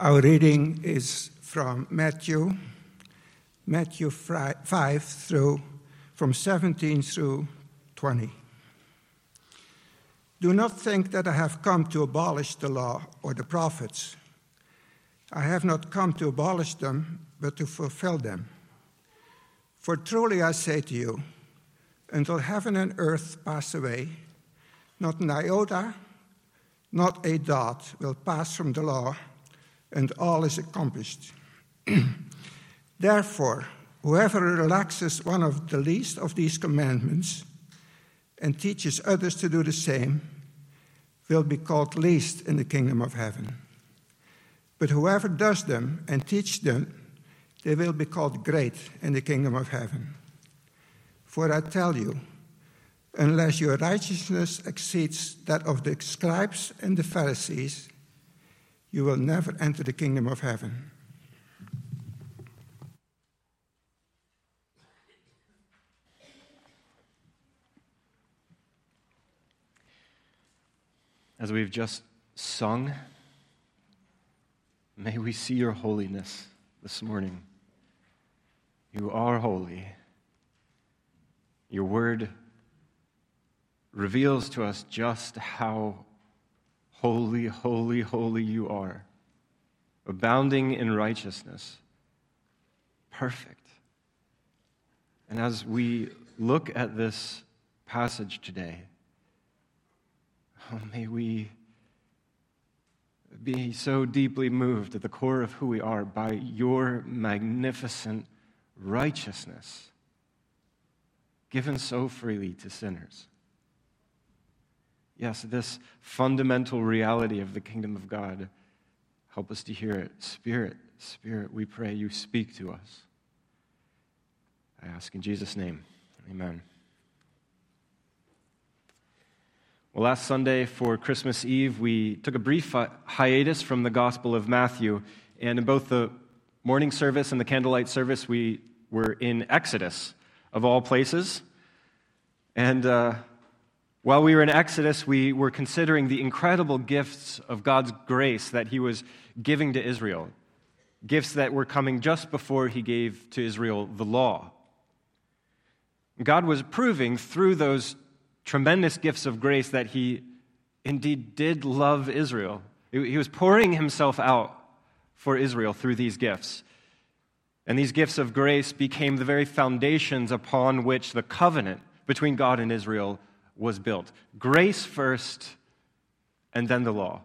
Our reading is from Matthew, Matthew 5 through from 17 through 20. Do not think that I have come to abolish the law or the prophets. I have not come to abolish them, but to fulfill them. For truly I say to you, until heaven and earth pass away, not an iota, not a dot will pass from the law, and all is accomplished. Therefore, whoever relaxes one of the least of these commandments and teaches others to do the same will be called least in the kingdom of heaven. But whoever does them and teaches them, they will be called great in the kingdom of heaven. For I tell you, unless your righteousness exceeds that of the scribes and the Pharisees, you will never enter the kingdom of heaven. As we've just sung, may we see your holiness this morning. You are holy. Your word reveals to us just how holy, holy, holy you are, abounding in righteousness, perfect. And as we look at this passage today, oh, may we be so deeply moved at the core of who we are by your magnificent righteousness given so freely to sinners. Yes, this fundamental reality of the kingdom of God, help us to hear it. Spirit, Spirit, we pray you speak to us. I ask in Jesus' name, amen. Well, last Sunday for Christmas Eve, we took a brief hiatus from the Gospel of Matthew. And in both the morning service and the candlelight service, we were in Exodus, of all places. And uh, while we were in Exodus, we were considering the incredible gifts of God's grace that He was giving to Israel, gifts that were coming just before He gave to Israel the law. God was proving through those tremendous gifts of grace that He indeed did love Israel. He was pouring Himself out for Israel through these gifts. And these gifts of grace became the very foundations upon which the covenant between God and Israel was built. Grace first, and then the law.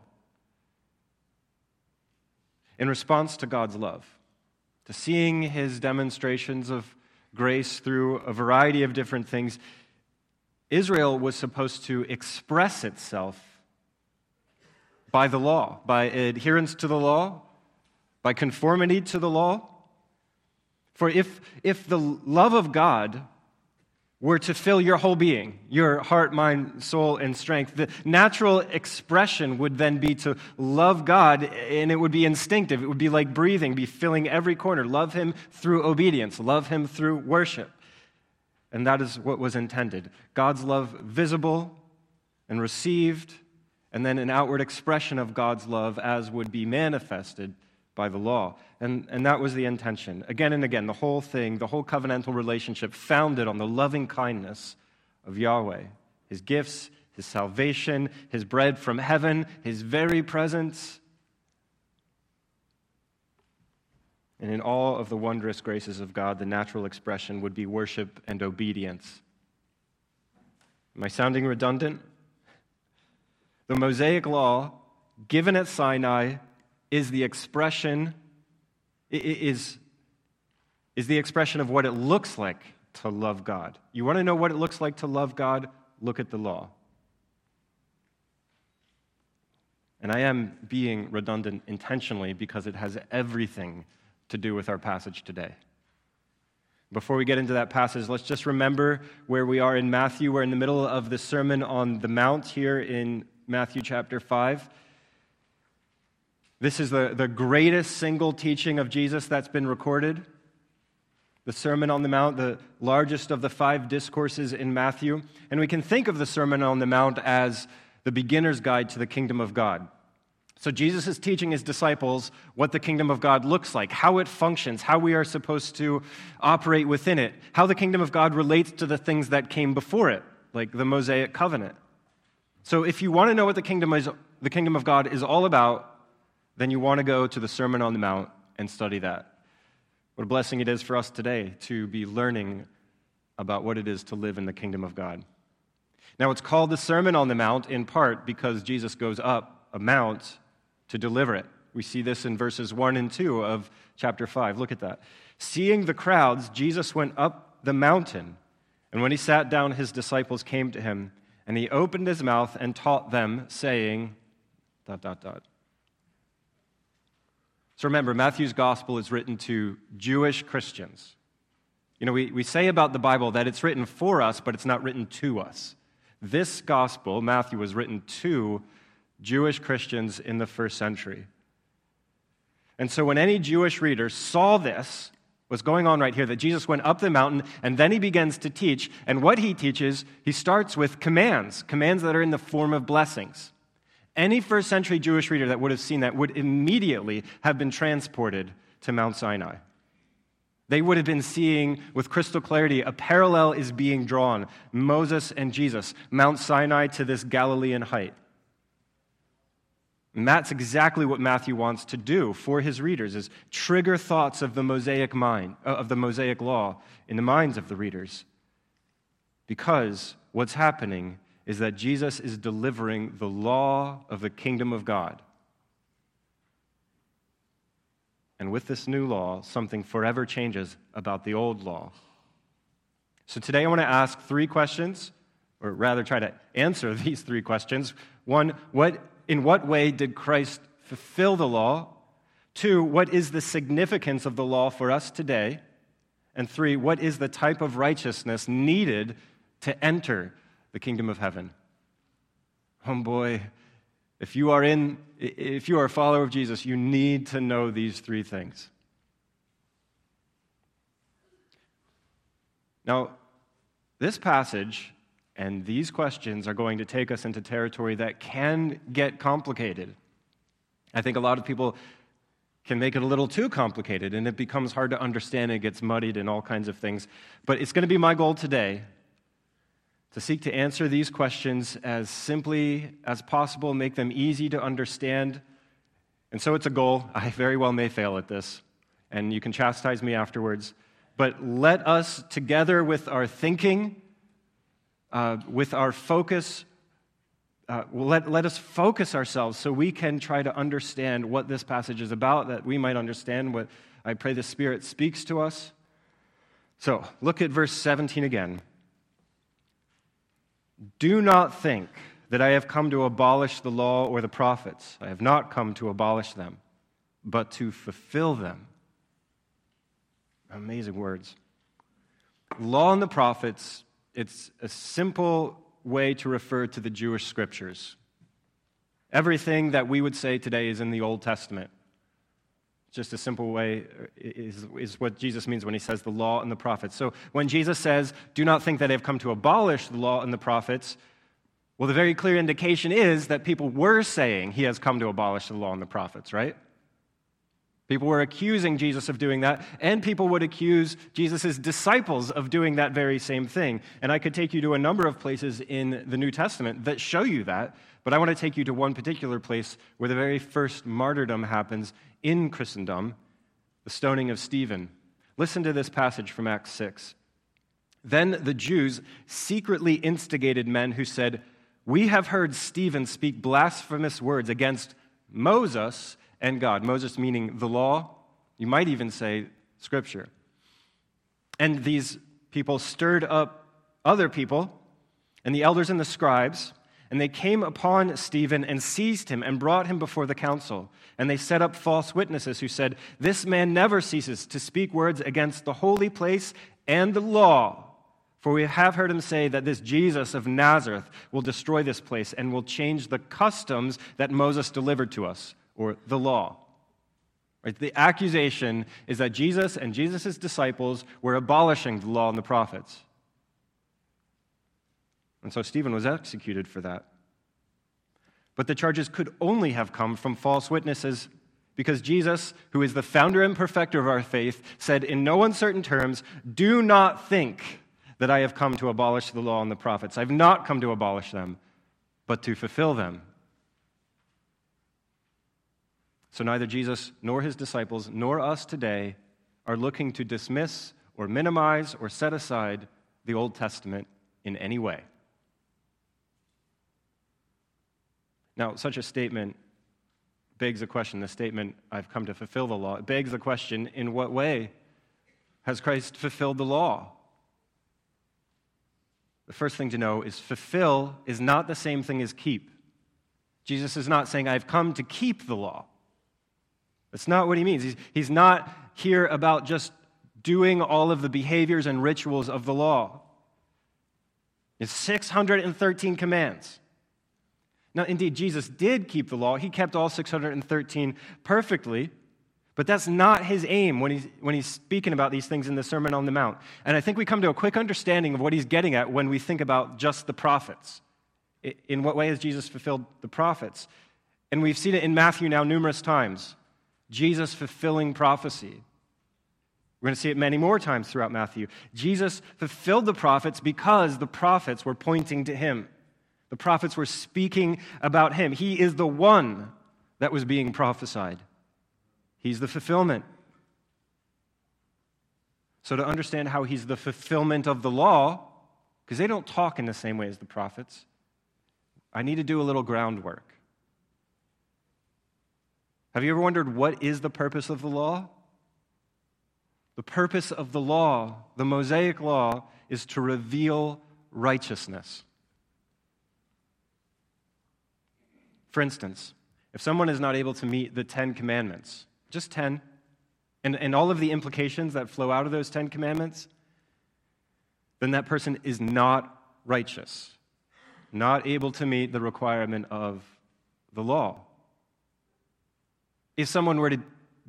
In response to God's love, to seeing his demonstrations of grace through a variety of different things, Israel was supposed to express itself by the law, by adherence to the law, by conformity to the law. For if, if the love of God were to fill your whole being, your heart, mind, soul, and strength, the natural expression would then be to love God, and it would be instinctive. It would be like breathing, be filling every corner. Love Him through obedience, love Him through worship. And that is what was intended God's love visible and received, and then an outward expression of God's love as would be manifested by the law. And, and that was the intention. Again and again, the whole thing, the whole covenantal relationship founded on the loving kindness of Yahweh, his gifts, his salvation, his bread from heaven, his very presence. And in all of the wondrous graces of God, the natural expression would be worship and obedience. Am I sounding redundant? The Mosaic law, given at Sinai, is the expression is, is the expression of what it looks like to love God. You want to know what it looks like to love God? Look at the law. And I am being redundant intentionally because it has everything to do with our passage today. Before we get into that passage, let's just remember where we are in Matthew. We're in the middle of the Sermon on the Mount here in Matthew chapter 5. This is the, the greatest single teaching of Jesus that's been recorded. The Sermon on the Mount, the largest of the five discourses in Matthew. And we can think of the Sermon on the Mount as the beginner's guide to the kingdom of God. So Jesus is teaching his disciples what the kingdom of God looks like, how it functions, how we are supposed to operate within it, how the kingdom of God relates to the things that came before it, like the Mosaic covenant. So if you want to know what the kingdom is the kingdom of God is all about, then you want to go to the Sermon on the Mount and study that. What a blessing it is for us today to be learning about what it is to live in the kingdom of God. Now, it's called the Sermon on the Mount in part because Jesus goes up a mount to deliver it. We see this in verses 1 and 2 of chapter 5. Look at that. Seeing the crowds, Jesus went up the mountain, and when he sat down, his disciples came to him, and he opened his mouth and taught them, saying, dot, dot, dot. So remember, Matthew's gospel is written to Jewish Christians. You know, we, we say about the Bible that it's written for us, but it's not written to us. This gospel, Matthew, was written to Jewish Christians in the first century. And so when any Jewish reader saw this, what's going on right here, that Jesus went up the mountain and then he begins to teach, and what he teaches, he starts with commands, commands that are in the form of blessings. Any first century Jewish reader that would have seen that would immediately have been transported to Mount Sinai. They would have been seeing with crystal clarity a parallel is being drawn Moses and Jesus, Mount Sinai to this Galilean height. And that's exactly what Matthew wants to do for his readers is trigger thoughts of the Mosaic mind uh, of the Mosaic law in the minds of the readers. Because what's happening is that Jesus is delivering the law of the kingdom of God. And with this new law, something forever changes about the old law. So today I want to ask three questions, or rather try to answer these three questions. One, what in what way did Christ fulfill the law? Two, what is the significance of the law for us today? And three, what is the type of righteousness needed to enter the kingdom of heaven? Oh boy, if you are in if you are a follower of Jesus, you need to know these three things. Now, this passage and these questions are going to take us into territory that can get complicated. I think a lot of people can make it a little too complicated and it becomes hard to understand and it gets muddied and all kinds of things. But it's going to be my goal today to seek to answer these questions as simply as possible, make them easy to understand. And so it's a goal. I very well may fail at this, and you can chastise me afterwards. But let us, together with our thinking, uh, with our focus, uh, let, let us focus ourselves so we can try to understand what this passage is about, that we might understand what I pray the Spirit speaks to us. So, look at verse 17 again. Do not think that I have come to abolish the law or the prophets. I have not come to abolish them, but to fulfill them. Amazing words. Law and the prophets it's a simple way to refer to the Jewish scriptures. Everything that we would say today is in the Old Testament. Just a simple way uh, is, is what Jesus means when he says the law and the prophets. So when Jesus says, Do not think that I have come to abolish the law and the prophets, well, the very clear indication is that people were saying he has come to abolish the law and the prophets, right? People were accusing Jesus of doing that, and people would accuse Jesus' disciples of doing that very same thing. And I could take you to a number of places in the New Testament that show you that, but I want to take you to one particular place where the very first martyrdom happens in Christendom the stoning of Stephen. Listen to this passage from Acts 6. Then the Jews secretly instigated men who said, We have heard Stephen speak blasphemous words against Moses and God. Moses meaning the law, you might even say scripture. And these people stirred up other people, and the elders and the scribes, and they came upon Stephen and seized him and brought him before the council. And they set up false witnesses who said, This man never ceases to speak words against the holy place and the law. For we have heard him say that this Jesus of Nazareth will destroy this place and will change the customs that Moses delivered to us or the law. Right? The accusation is that Jesus and Jesus' disciples were abolishing the law and the prophets. And so Stephen was executed for that. But the charges could only have come from false witnesses because Jesus, who is the founder and perfecter of our faith, said in no uncertain terms, Do not think that I have come to abolish the law and the prophets. I've not come to abolish them, but to fulfill them. So neither Jesus nor his disciples nor us today are looking to dismiss or minimize or set aside the Old Testament in any way. Now, such a statement begs a question. The statement, I've come to fulfill the law, begs the question in what way has Christ fulfilled the law? The first thing to know is fulfill is not the same thing as keep. Jesus is not saying, I've come to keep the law. That's not what he means. He's, he's not here about just doing all of the behaviors and rituals of the law. It's 613 commands. Now, indeed, Jesus did keep the law. He kept all 613 perfectly, but that's not his aim when he's, when he's speaking about these things in the Sermon on the Mount. And I think we come to a quick understanding of what he's getting at when we think about just the prophets. In what way has Jesus fulfilled the prophets? And we've seen it in Matthew now numerous times Jesus fulfilling prophecy. We're going to see it many more times throughout Matthew. Jesus fulfilled the prophets because the prophets were pointing to him. The prophets were speaking about him. He is the one that was being prophesied, he's the fulfillment. So, to understand how he's the fulfillment of the law, because they don't talk in the same way as the prophets, I need to do a little groundwork. Have you ever wondered what is the purpose of the law? The purpose of the law, the Mosaic law, is to reveal righteousness. For instance, if someone is not able to meet the Ten Commandments, just 10, and, and all of the implications that flow out of those Ten Commandments, then that person is not righteous, not able to meet the requirement of the law. If someone were to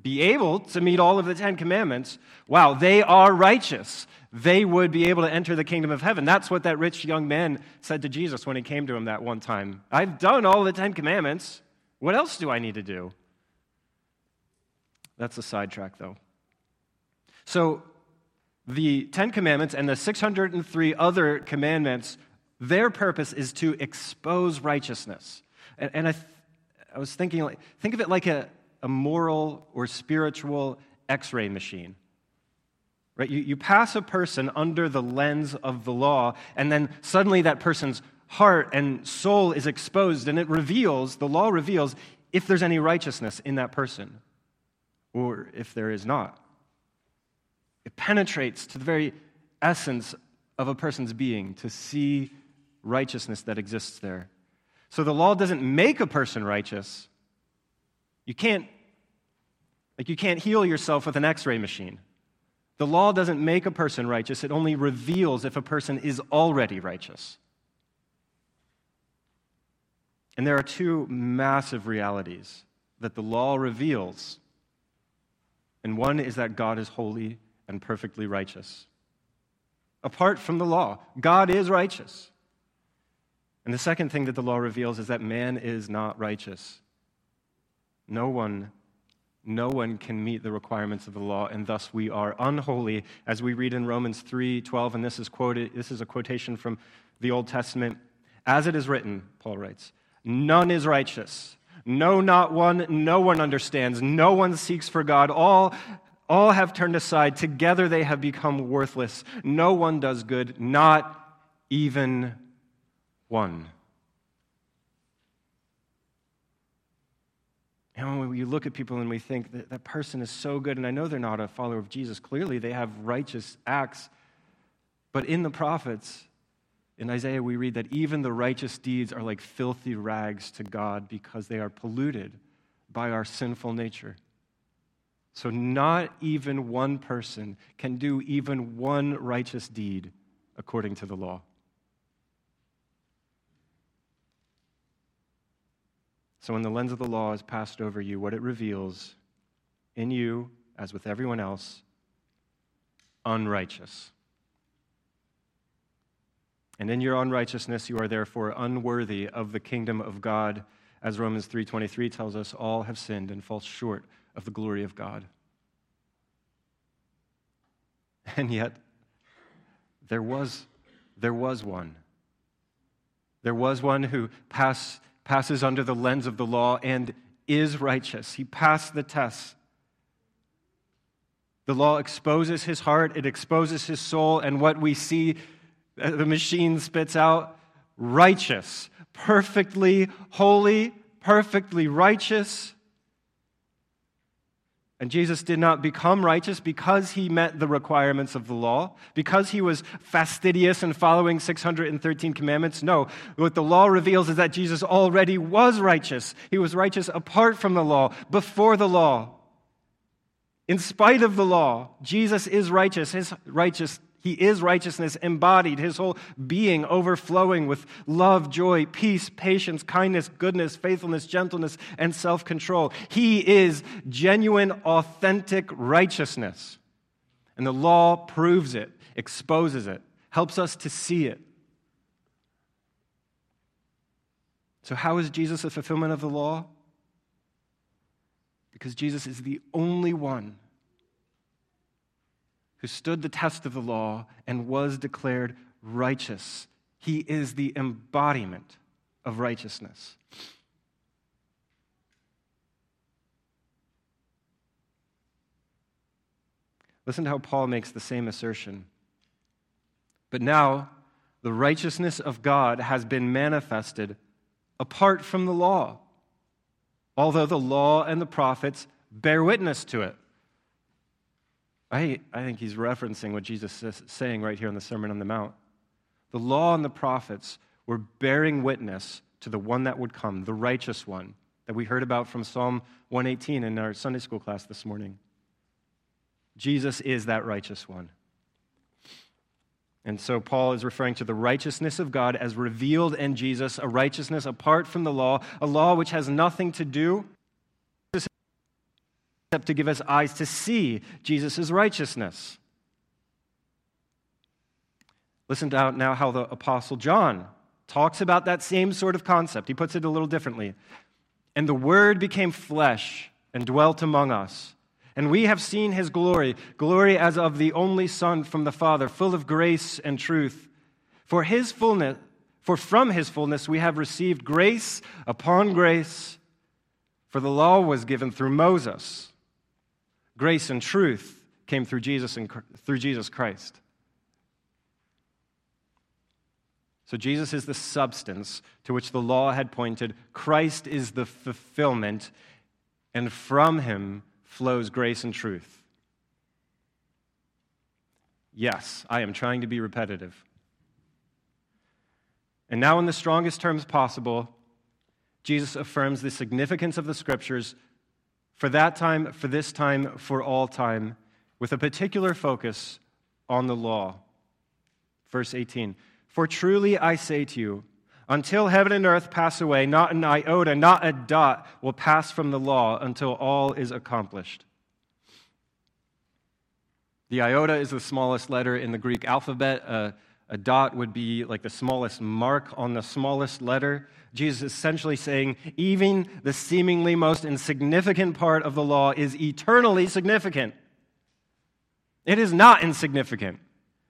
be able to meet all of the Ten Commandments, wow, they are righteous. They would be able to enter the kingdom of heaven. That's what that rich young man said to Jesus when he came to him that one time. I've done all the Ten Commandments. What else do I need to do? That's a sidetrack, though. So, the Ten Commandments and the 603 other commandments, their purpose is to expose righteousness. And, and I, th- I was thinking, like, think of it like a, a moral or spiritual x ray machine. Right? You, you pass a person under the lens of the law, and then suddenly that person's heart and soul is exposed, and it reveals, the law reveals, if there's any righteousness in that person or if there is not. It penetrates to the very essence of a person's being to see righteousness that exists there. So the law doesn't make a person righteous. You can't like you can't heal yourself with an x ray machine. The law doesn't make a person righteous, it only reveals if a person is already righteous. And there are two massive realities that the law reveals. And one is that God is holy and perfectly righteous. Apart from the law, God is righteous. And the second thing that the law reveals is that man is not righteous. No one no one can meet the requirements of the law, and thus we are unholy, as we read in Romans 3 12, and this is quoted, this is a quotation from the Old Testament. As it is written, Paul writes, none is righteous. No, not one. No one understands. No one seeks for God. All, all have turned aside. Together they have become worthless. No one does good, not even one. And when we look at people and we think that that person is so good, and I know they're not a follower of Jesus, clearly they have righteous acts. But in the prophets, in Isaiah, we read that even the righteous deeds are like filthy rags to God because they are polluted by our sinful nature. So, not even one person can do even one righteous deed according to the law. So, when the lens of the law is passed over you, what it reveals in you, as with everyone else, unrighteous. And in your unrighteousness, you are therefore unworthy of the kingdom of God, as Romans 3:23 tells us, all have sinned and fall short of the glory of God. And yet there was there was one. There was one who pass, passes under the lens of the law and is righteous. He passed the test. The law exposes his heart, it exposes his soul, and what we see uh, the machine spits out righteous, perfectly holy, perfectly righteous. And Jesus did not become righteous because he met the requirements of the law, because he was fastidious and following 613 commandments. No, what the law reveals is that Jesus already was righteous. He was righteous apart from the law, before the law. In spite of the law, Jesus is righteous. His righteous he is righteousness embodied, his whole being overflowing with love, joy, peace, patience, kindness, goodness, faithfulness, gentleness, and self control. He is genuine, authentic righteousness. And the law proves it, exposes it, helps us to see it. So, how is Jesus a fulfillment of the law? Because Jesus is the only one who stood the test of the law and was declared righteous. He is the embodiment of righteousness. Listen to how Paul makes the same assertion. But now, the righteousness of God has been manifested apart from the law, although the law and the prophets bear witness to it. I, I think he's referencing what Jesus is saying right here in the Sermon on the Mount. The law and the prophets were bearing witness to the one that would come, the righteous one that we heard about from Psalm 118 in our Sunday school class this morning. Jesus is that righteous one. And so Paul is referring to the righteousness of God as revealed in Jesus, a righteousness apart from the law, a law which has nothing to do except to give us eyes to see Jesus' righteousness. Listen to now how the Apostle John talks about that same sort of concept. He puts it a little differently. And the Word became flesh and dwelt among us. And we have seen his glory, glory as of the only Son from the Father, full of grace and truth. For his fullness, for from his fullness we have received grace upon grace. For the law was given through Moses Grace and truth came through Jesus and through Jesus Christ. So Jesus is the substance to which the law had pointed. Christ is the fulfillment, and from him flows grace and truth. Yes, I am trying to be repetitive. And now, in the strongest terms possible, Jesus affirms the significance of the scriptures for that time, for this time, for all time, with a particular focus on the law. Verse 18 For truly I say to you, until heaven and earth pass away, not an iota, not a dot will pass from the law until all is accomplished. The iota is the smallest letter in the Greek alphabet. Uh, a dot would be like the smallest mark on the smallest letter. Jesus is essentially saying, even the seemingly most insignificant part of the law is eternally significant. It is not insignificant.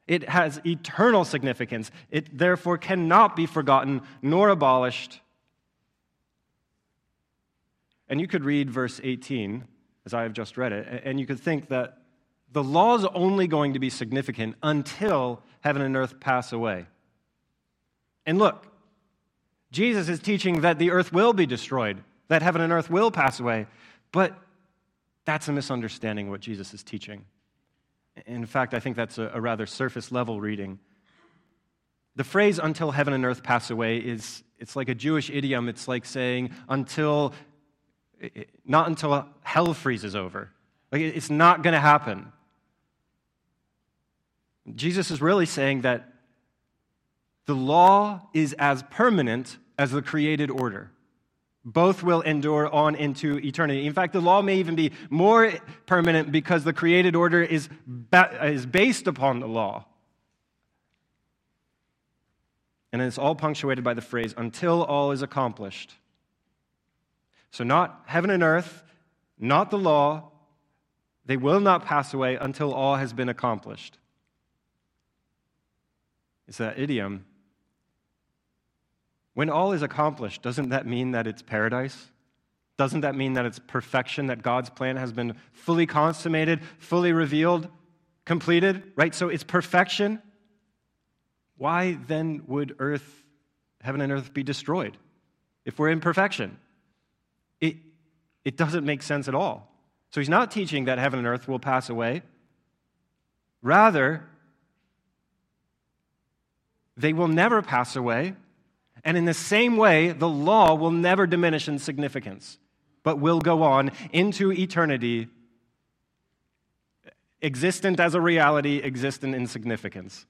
It has eternal significance. It therefore cannot be forgotten nor abolished. And you could read verse 18, as I have just read it, and you could think that the law is only going to be significant until heaven and earth pass away. And look, Jesus is teaching that the earth will be destroyed, that heaven and earth will pass away. But that's a misunderstanding of what Jesus is teaching. In fact, I think that's a, rather surface level reading. The phrase until heaven and earth pass away is it's like a Jewish idiom. It's like saying until not until hell freezes over. Like it's not going to happen. Jesus is really saying that the law is as permanent as the created order. Both will endure on into eternity. In fact, the law may even be more permanent because the created order is, ba- is based upon the law. And it's all punctuated by the phrase, until all is accomplished. So, not heaven and earth, not the law, they will not pass away until all has been accomplished. It's that idiom. When all is accomplished, doesn't that mean that it's paradise? Doesn't that mean that it's perfection, that God's plan has been fully consummated, fully revealed, completed, right? So it's perfection. Why then would earth, heaven and earth be destroyed if we're in perfection? It, it doesn't make sense at all. So he's not teaching that heaven and earth will pass away. Rather, they will never pass away. And in the same way, the law will never diminish in significance, but will go on into eternity, existent as a reality, existent in significance.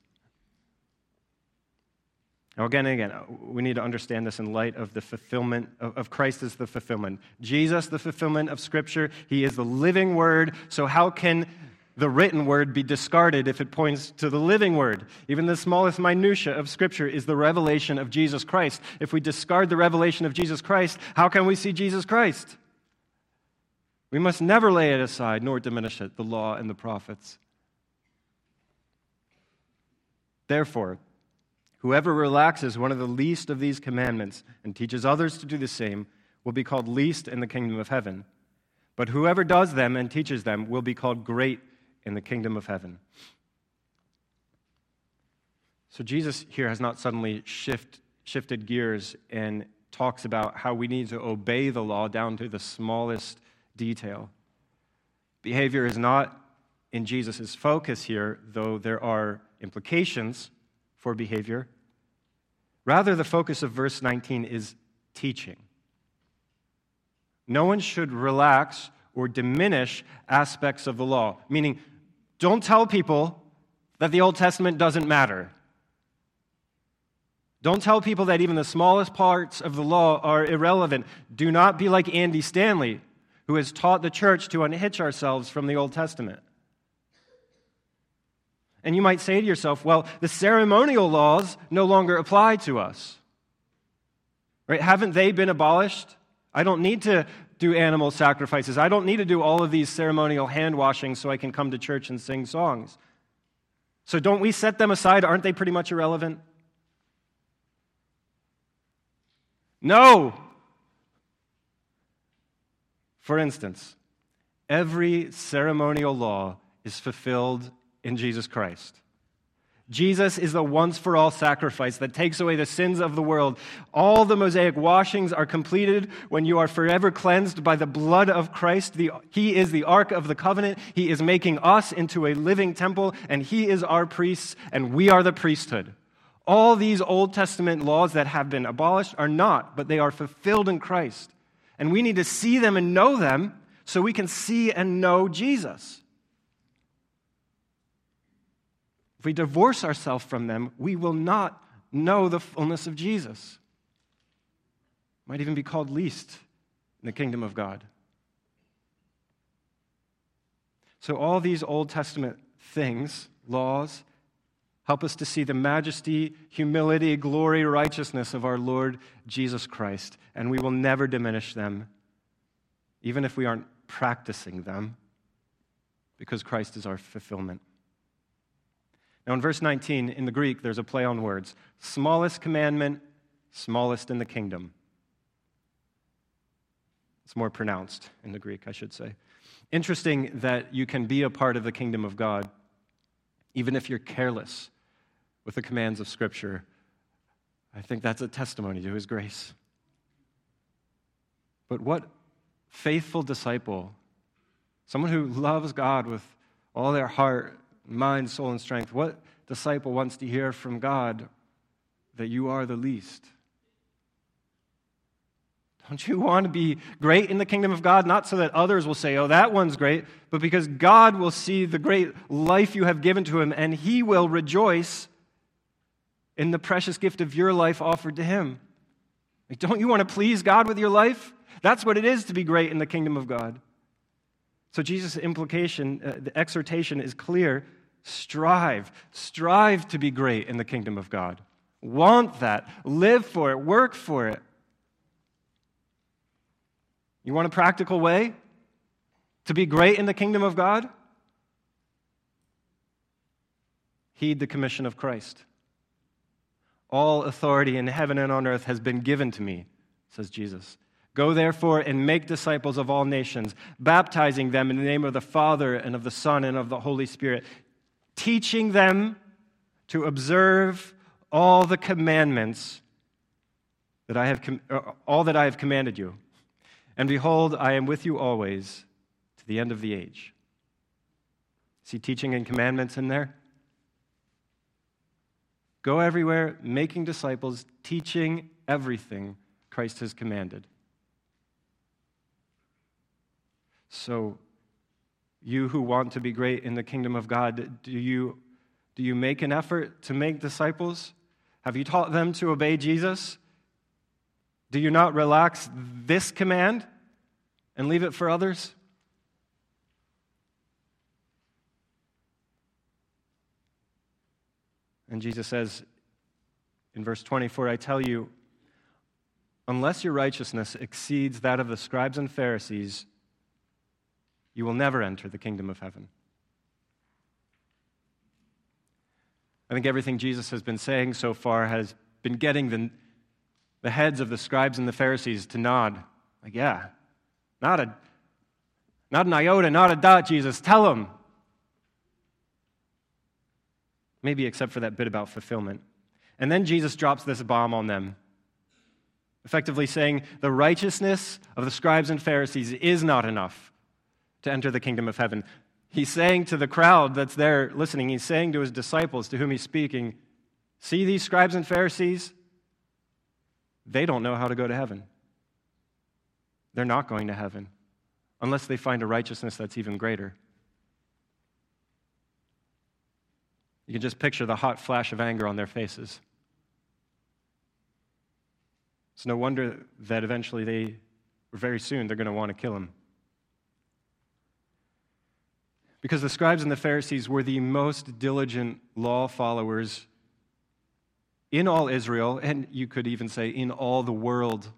Now, again and again, uh, we need to understand this in light of the fulfillment of, of Christ as the fulfillment. Jesus, the fulfillment of Scripture, He is the living Word. So, how can the written Word be discarded if it points to the living Word? Even the smallest minutia of Scripture is the revelation of Jesus Christ. If we discard the revelation of Jesus Christ, how can we see Jesus Christ? We must never lay it aside nor diminish it, the law and the prophets. Therefore, Whoever relaxes one of the least of these commandments and teaches others to do the same will be called least in the kingdom of heaven. But whoever does them and teaches them will be called great in the kingdom of heaven. So Jesus here has not suddenly shift, shifted gears and talks about how we need to obey the law down to the smallest detail. Behavior is not in Jesus' focus here, though there are implications for behavior. Rather, the focus of verse 19 is teaching. No one should relax or diminish aspects of the law, meaning, don't tell people that the Old Testament doesn't matter. Don't tell people that even the smallest parts of the law are irrelevant. Do not be like Andy Stanley, who has taught the church to unhitch ourselves from the Old Testament. And you might say to yourself, well, the ceremonial laws no longer apply to us. Right? Haven't they been abolished? I don't need to do animal sacrifices. I don't need to do all of these ceremonial hand washings so I can come to church and sing songs. So don't we set them aside? Aren't they pretty much irrelevant? No. For instance, every ceremonial law is fulfilled in Jesus Christ. Jesus is the once for all sacrifice that takes away the sins of the world. All the Mosaic washings are completed when you are forever cleansed by the blood of Christ. The, he is the Ark of the Covenant. He is making us into a living temple, and He is our priests, and we are the priesthood. All these Old Testament laws that have been abolished are not, but they are fulfilled in Christ. And we need to see them and know them so we can see and know Jesus. If we divorce ourselves from them, we will not know the fullness of Jesus. Might even be called least in the kingdom of God. So, all these Old Testament things, laws, help us to see the majesty, humility, glory, righteousness of our Lord Jesus Christ, and we will never diminish them, even if we aren't practicing them, because Christ is our fulfillment. Now, in verse 19, in the Greek, there's a play on words smallest commandment, smallest in the kingdom. It's more pronounced in the Greek, I should say. Interesting that you can be a part of the kingdom of God, even if you're careless with the commands of Scripture. I think that's a testimony to His grace. But what faithful disciple, someone who loves God with all their heart mind, soul, and strength. What disciple wants to hear from God that you are the least? Don't you want to be great in the kingdom of God? Not so that others will say, oh, that one's great, but because God will see the great life you have given to him and he will rejoice in the precious gift of your life offered to him. don't you want to please God with your life? That's what it is to be great in the kingdom of God. So Jesus' implication, uh, the exhortation is clear. Strive, strive to be great in the kingdom of God. Want that, live for it, work for it. You want a practical way to be great in the kingdom of God? Heed the commission of Christ. All authority in heaven and on earth has been given to me, says Jesus. Go therefore and make disciples of all nations, baptizing them in the name of the Father and of the Son and of the Holy Spirit, teaching them to observe all the commandments that I have com- uh, all that I have commanded you. And behold, I am with you always to the end of the age. See teaching and commandments in there? Go everywhere, making disciples, teaching everything Christ has commanded. So, you who want to be great in the kingdom of God, do you, do you make an effort to make disciples? Have you taught them to obey Jesus? Do you not relax this command and leave it for others? And Jesus says in verse 24, I tell you, unless your righteousness exceeds that of the scribes and Pharisees, you will never enter the kingdom of heaven. I think everything Jesus has been saying so far has been getting the, the heads of the scribes and the Pharisees to nod. Like, yeah, not a not an iota, not a dot, Jesus. Tell them. Maybe except for that bit about fulfillment. And then Jesus drops this bomb on them, effectively saying the righteousness of the scribes and Pharisees is not enough to enter the kingdom of heaven. He's saying to the crowd that's there listening, he's saying to his disciples to whom he's speaking, See these scribes and Pharisees? They don't know how to go to heaven. They're not going to heaven unless they find a righteousness that's even greater. You can just picture the hot flash of anger on their faces. It's no wonder that eventually they, very soon, they're going to want to kill him. Because the scribes and the Pharisees were the most diligent law followers in all Israel, and you could even say in all the world.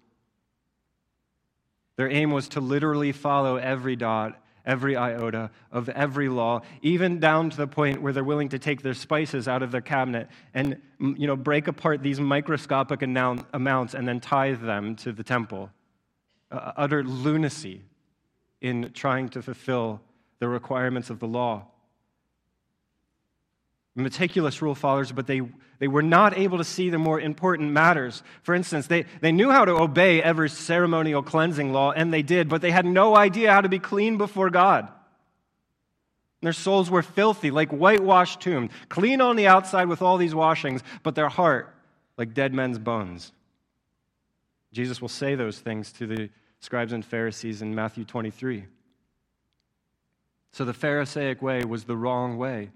Their aim was to literally follow every dot, every iota of every law, even down to the point where they're willing to take their spices out of their cabinet and you know, break apart these microscopic amounts and then tithe them to the temple. Uh, utter lunacy in trying to fulfill the requirements of the law. Meticulous rule followers, but they, they were not able to see the more important matters. For instance, they, they knew how to obey every ceremonial cleansing law, and they did, but they had no idea how to be clean before God. Their souls were filthy, like whitewashed tomb, clean on the outside with all these washings, but their heart like dead men's bones. Jesus will say those things to the scribes and Pharisees in Matthew 23. So the Pharisaic way was the wrong way.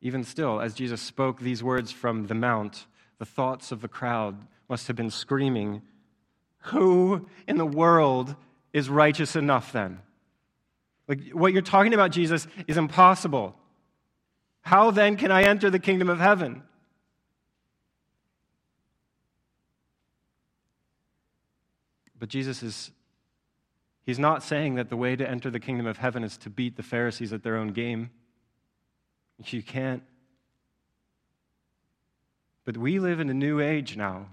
Even still, as Jesus spoke these words from the Mount, the thoughts of the crowd must have been screaming, Who in the world is righteous enough then? Like, what you're talking about, Jesus, is impossible. How then can I enter the kingdom of heaven? But Jesus is He's not saying that the way to enter the kingdom of heaven is to beat the Pharisees at their own game. You can't. But we live in a new age now.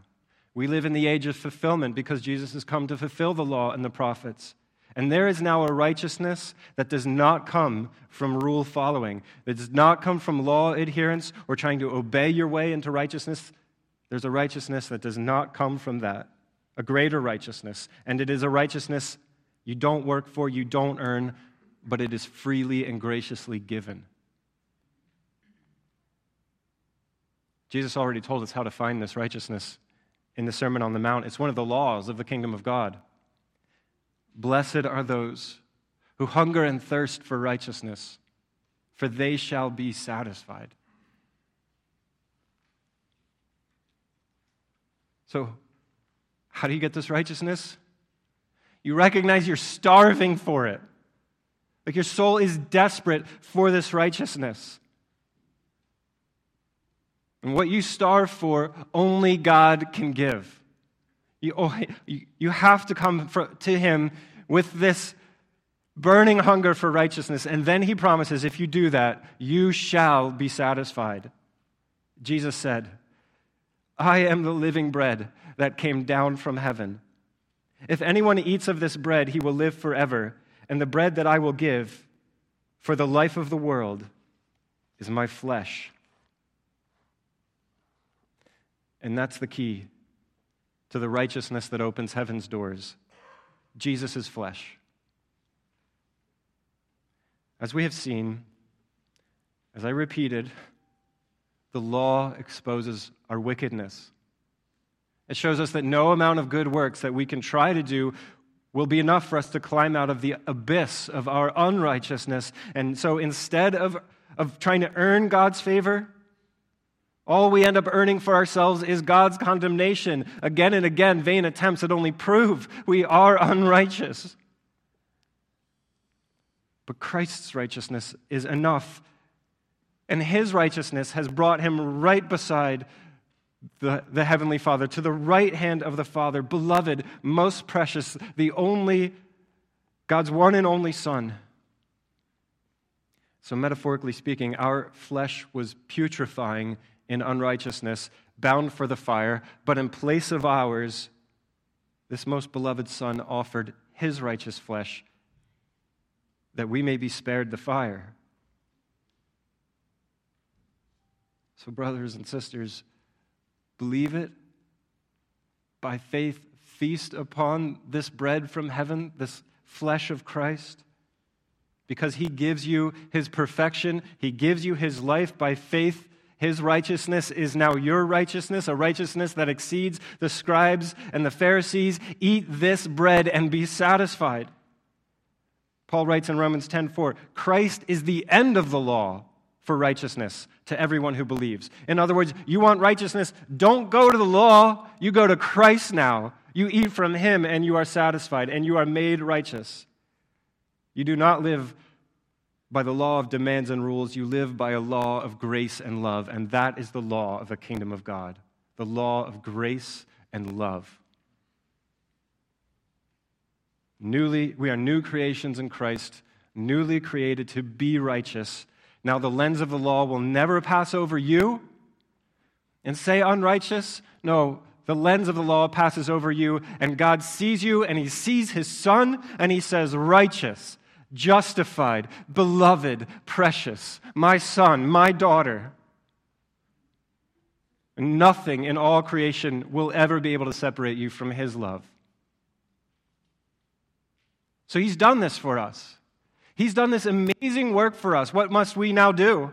We live in the age of fulfillment because Jesus has come to fulfill the law and the prophets. And there is now a righteousness that does not come from rule following, that does not come from law adherence or trying to obey your way into righteousness. There's a righteousness that does not come from that, a greater righteousness. And it is a righteousness you don't work for, you don't earn, but it is freely and graciously given. Jesus already told us how to find this righteousness in the Sermon on the Mount. It's one of the laws of the kingdom of God. Blessed are those who hunger and thirst for righteousness, for they shall be satisfied. So, how do you get this righteousness? You recognize you're starving for it. Like your soul is desperate for this righteousness. And what you starve for, only God can give. You, oh, you have to come to him with this burning hunger for righteousness. And then he promises, if you do that, you shall be satisfied. Jesus said, I am the living bread that came down from heaven. If anyone eats of this bread, he will live forever. And the bread that I will give for the life of the world is my flesh. And that's the key to the righteousness that opens heaven's doors Jesus' flesh. As we have seen, as I repeated, the law exposes our wickedness. It shows us that no amount of good works that we can try to do will be enough for us to climb out of the abyss of our unrighteousness. And so instead of, of trying to earn God's favor, all we end up earning for ourselves is God's condemnation. Again and again, vain attempts that only prove we are unrighteous. But Christ's righteousness is enough. And his righteousness has brought him right beside the, the Heavenly Father, to the right hand of the Father, beloved, most precious, the only, God's one and only Son. So, metaphorically speaking, our flesh was putrefying in unrighteousness, bound for the fire, but in place of ours, this most beloved Son offered his righteous flesh that we may be spared the fire. So, brothers and sisters, believe it. By faith, feast upon this bread from heaven, this flesh of Christ, because he gives you his perfection, he gives you his life by faith. His righteousness is now your righteousness, a righteousness that exceeds the scribes and the Pharisees. Eat this bread and be satisfied. Paul writes in Romans 10:4, Christ is the end of the law for righteousness to everyone who believes. In other words, you want righteousness, don't go to the law, you go to Christ now. You eat from him and you are satisfied and you are made righteous. You do not live by the law of demands and rules, you live by a law of grace and love, and that is the law of the kingdom of God, the law of grace and love. Newly, we are new creations in Christ, newly created to be righteous. Now, the lens of the law will never pass over you and say unrighteous. No, the lens of the law passes over you, and God sees you, and He sees His Son, and He says, righteous, justified, beloved, precious, my son, my daughter. Nothing in all creation will ever be able to separate you from His love. So he's done this for us. He's done this amazing work for us. What must we now do?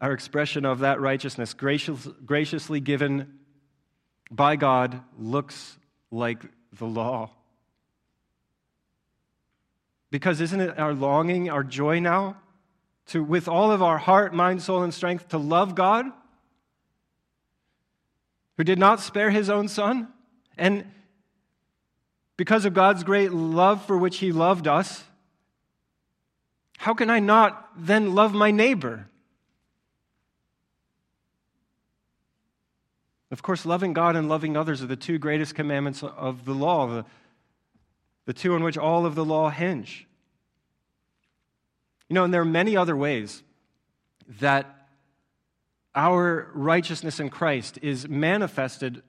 Our expression of that righteousness, gracious, graciously given by God, looks like the law. Because isn't it our longing, our joy now, to, with all of our heart, mind, soul, and strength, to love God, who did not spare his own son? And because of God's great love for which He loved us, how can I not then love my neighbor? Of course, loving God and loving others are the two greatest commandments of the law, the, the two on which all of the law hinge. You know, and there are many other ways that our righteousness in Christ is manifested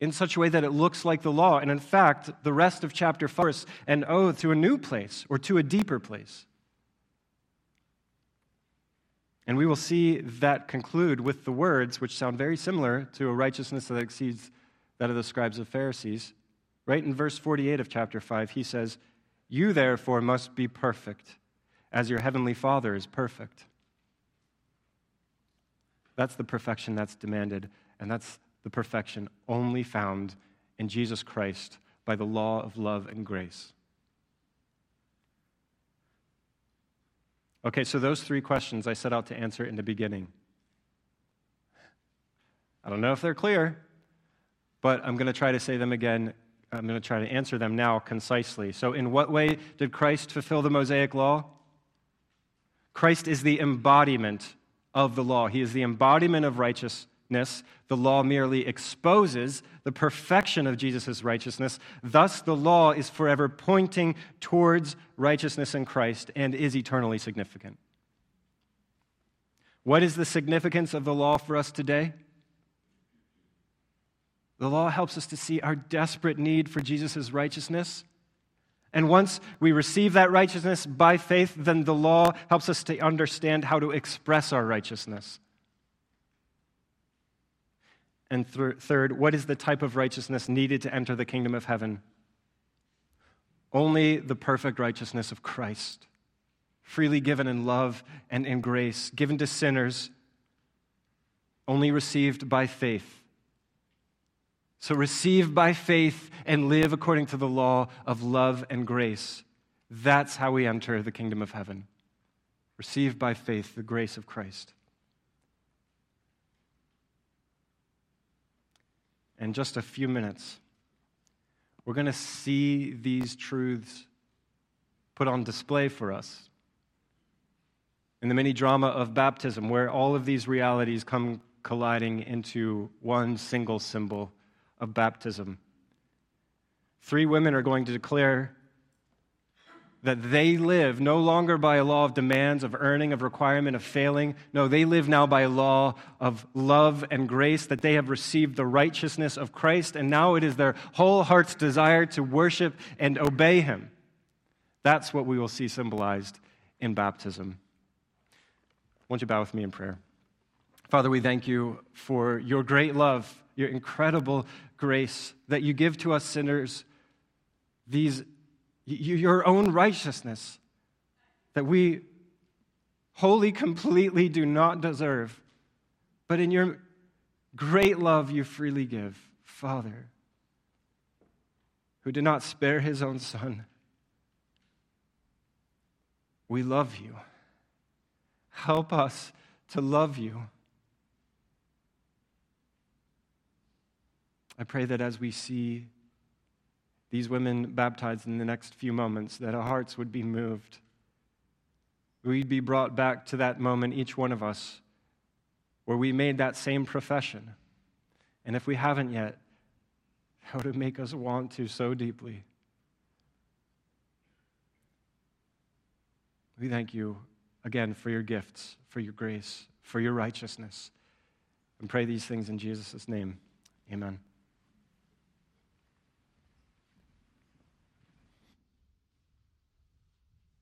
in such a way that it looks like the law. And in fact, the rest of chapter 4 is an oath to a new place or to a deeper place. And we will see that conclude with the words which sound very similar to a righteousness that exceeds that of the scribes and Pharisees. Right in verse 48 of chapter 5, he says, You therefore must be perfect, as your heavenly Father is perfect. That's the perfection that's demanded, and that's the perfection only found in Jesus Christ by the law of love and grace. Okay, so those three questions I set out to answer in the beginning. I don't know if they're clear, but I'm going to try to say them again. I'm going to try to answer them now concisely. So, in what way did Christ fulfill the Mosaic law? Christ is the embodiment of the law, He is the embodiment of righteous, the law merely exposes the perfection of Jesus' righteousness. Thus, the law is forever pointing towards righteousness in Christ and is eternally significant. What is the significance of the law for us today? The law helps us to see our desperate need for Jesus' righteousness. And once we receive that righteousness by faith, then the law helps us to understand how to express our righteousness. And th- third, what is the type of righteousness needed to enter the kingdom of heaven? Only the perfect righteousness of Christ, freely given in love and in grace, given to sinners, only received by faith. So receive by faith and live according to the law of love and grace. That's how we enter the kingdom of heaven. Receive by faith the grace of Christ. In just a few minutes, we're going to see these truths put on display for us in the mini drama of baptism, where all of these realities come colliding into one single symbol of baptism. Three women are going to declare that they live no longer by a law of demands, of earning, of requirement, of failing. No, they live now by a law of love and grace, that they have received the righteousness of Christ, and now it is their whole heart's desire to worship and obey Him. That's what we will see symbolized in baptism. Won't you bow with me in prayer? Father, we thank you for your great love, your incredible grace that you give to us sinners, these your own righteousness that we wholly, completely do not deserve. But in your great love, you freely give, Father, who did not spare his own son. We love you. Help us to love you. I pray that as we see these women baptized in the next few moments, that our hearts would be moved. We'd be brought back to that moment, each one of us, where we made that same profession. And if we haven't yet, how to make us want to so deeply. We thank you again for your gifts, for your grace, for your righteousness. And pray these things in Jesus' name. Amen.